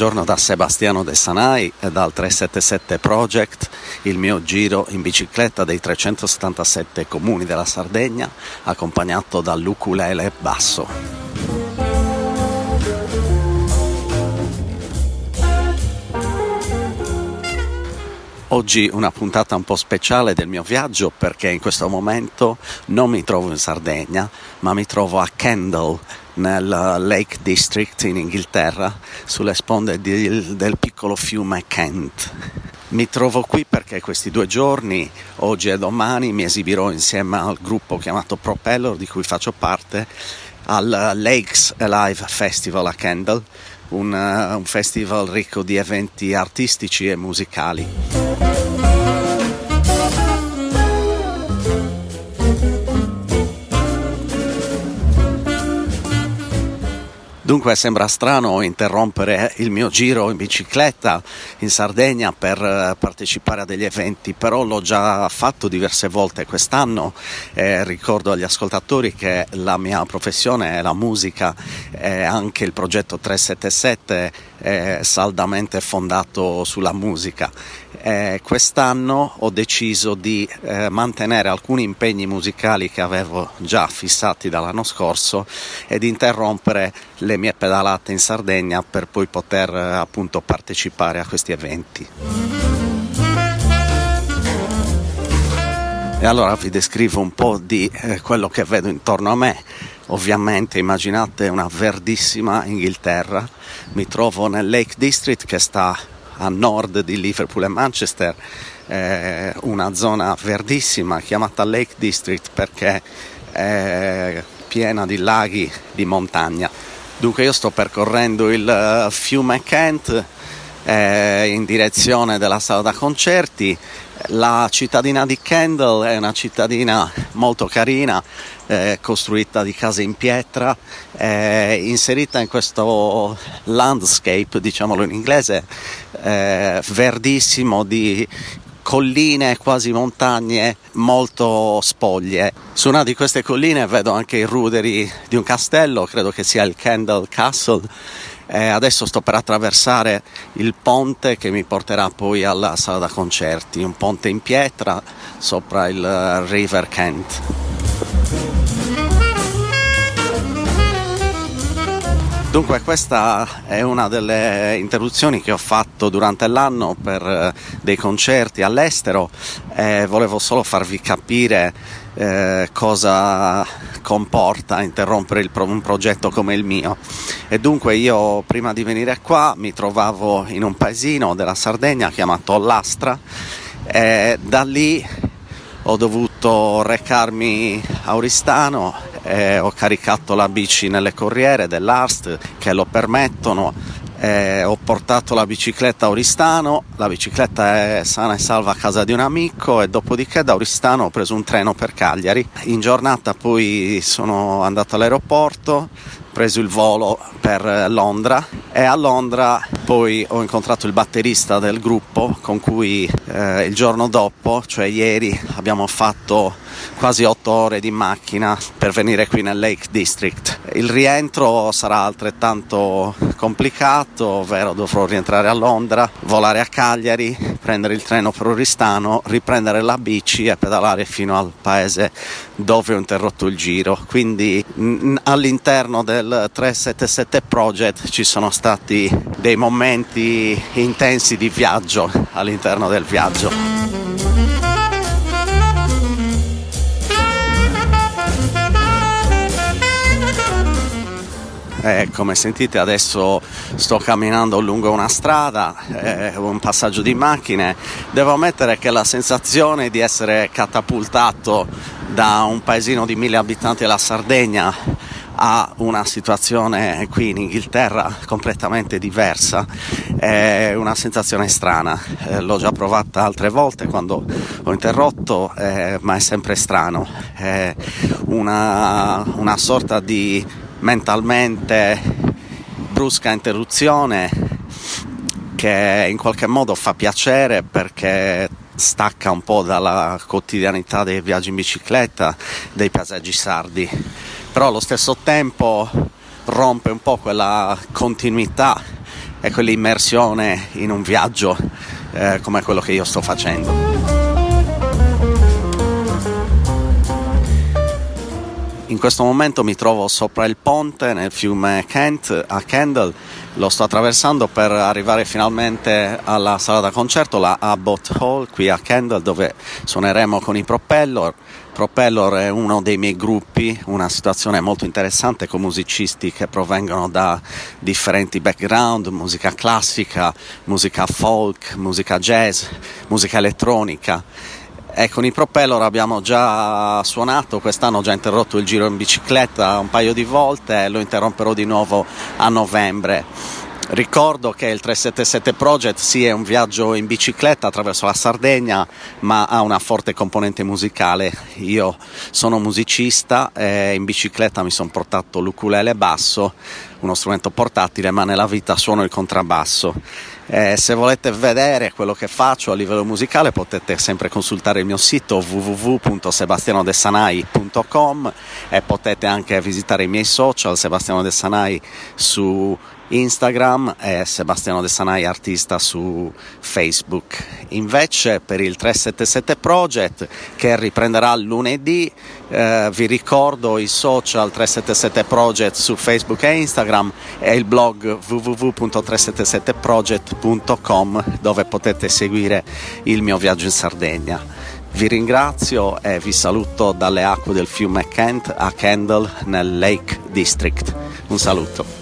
Buongiorno da Sebastiano De Sanai e dal 377 Project, il mio giro in bicicletta dei 377 comuni della Sardegna, accompagnato dall'ukulele basso. Oggi una puntata un po' speciale del mio viaggio perché in questo momento non mi trovo in Sardegna, ma mi trovo a Kendall nel Lake District in Inghilterra, sulle sponde di, del piccolo fiume Kent. Mi trovo qui perché questi due giorni, oggi e domani, mi esibirò insieme al gruppo chiamato Propeller, di cui faccio parte, al Lakes Alive Festival a Kendall, un, un festival ricco di eventi artistici e musicali. Dunque sembra strano interrompere il mio giro in bicicletta in Sardegna per eh, partecipare a degli eventi, però l'ho già fatto diverse volte quest'anno. Eh, ricordo agli ascoltatori che la mia professione è la musica e anche il progetto 377 è saldamente fondato sulla musica. Eh, quest'anno ho deciso di eh, mantenere alcuni impegni musicali che avevo già fissati dall'anno scorso e di interrompere le mie pedalate in Sardegna per poi poter eh, appunto partecipare a questi eventi. E allora vi descrivo un po' di eh, quello che vedo intorno a me. Ovviamente immaginate una verdissima Inghilterra. Mi trovo nel Lake District che sta a nord di Liverpool e Manchester, eh, una zona verdissima chiamata Lake District perché è piena di laghi di montagna. Dunque io sto percorrendo il uh, fiume Kent eh, in direzione della sala da concerti. La cittadina di Kendall è una cittadina molto carina, eh, costruita di case in pietra, eh, inserita in questo landscape, diciamolo in inglese, eh, verdissimo di colline, quasi montagne molto spoglie. Su una di queste colline vedo anche i ruderi di un castello, credo che sia il Kendall Castle. Eh, adesso sto per attraversare il ponte che mi porterà poi alla sala da concerti, un ponte in pietra sopra il River Kent. Dunque questa è una delle interruzioni che ho fatto durante l'anno per eh, dei concerti all'estero e volevo solo farvi capire eh, cosa comporta interrompere pro- un progetto come il mio. E dunque io prima di venire qua mi trovavo in un paesino della Sardegna chiamato Lastra e da lì ho dovuto recarmi a Oristano eh, ho caricato la bici nelle corriere dell'Arst che lo permettono, eh, ho portato la bicicletta a Oristano, la bicicletta è sana e salva a casa di un amico e dopodiché da Oristano ho preso un treno per Cagliari. In giornata poi sono andato all'aeroporto, preso il volo per Londra e a Londra poi ho incontrato il batterista del gruppo con cui eh, il giorno dopo, cioè ieri, abbiamo fatto quasi otto ore di macchina per venire qui nel Lake District. Il rientro sarà altrettanto complicato, ovvero dovrò rientrare a Londra, volare a Cagliari, prendere il treno per Oristano, riprendere la bici e pedalare fino al paese dove ho interrotto il giro. Quindi all'interno del 377 Project ci sono stati dei momenti intensi di viaggio all'interno del viaggio. Eh, come sentite adesso sto camminando lungo una strada, eh, un passaggio di macchine. Devo ammettere che la sensazione di essere catapultato da un paesino di mille abitanti alla Sardegna a una situazione qui in Inghilterra completamente diversa è una sensazione strana eh, l'ho già provata altre volte quando ho interrotto eh, ma è sempre strano è una, una sorta di mentalmente brusca interruzione che in qualche modo fa piacere perché stacca un po' dalla quotidianità dei viaggi in bicicletta, dei paesaggi sardi, però allo stesso tempo rompe un po' quella continuità e quell'immersione in un viaggio eh, come quello che io sto facendo. In questo momento mi trovo sopra il ponte nel fiume Kent a Kendall, lo sto attraversando per arrivare finalmente alla sala da concerto, la Abbott Hall qui a Kendall dove suoneremo con i Propeller. Propeller è uno dei miei gruppi, una situazione molto interessante con musicisti che provengono da differenti background, musica classica, musica folk, musica jazz, musica elettronica e con i Propeller abbiamo già suonato, quest'anno ho già interrotto il giro in bicicletta un paio di volte e lo interromperò di nuovo a novembre. Ricordo che il 377 Project sì è un viaggio in bicicletta attraverso la Sardegna, ma ha una forte componente musicale. Io sono musicista e in bicicletta mi sono portato l'ukulele basso, uno strumento portatile, ma nella vita suono il contrabbasso. Eh, se volete vedere quello che faccio a livello musicale potete sempre consultare il mio sito www.sebastianodessanai.com e potete anche visitare i miei social Sebastiano De Sanai su Instagram e Sebastiano De Sanai artista su Facebook. Invece per il 377 Project che riprenderà lunedì eh, vi ricordo i social 377 Project su Facebook e Instagram e il blog www.377project.com dove potete seguire il mio viaggio in Sardegna. Vi ringrazio e vi saluto dalle acque del fiume Kent a Kendall nel Lake District. Un saluto.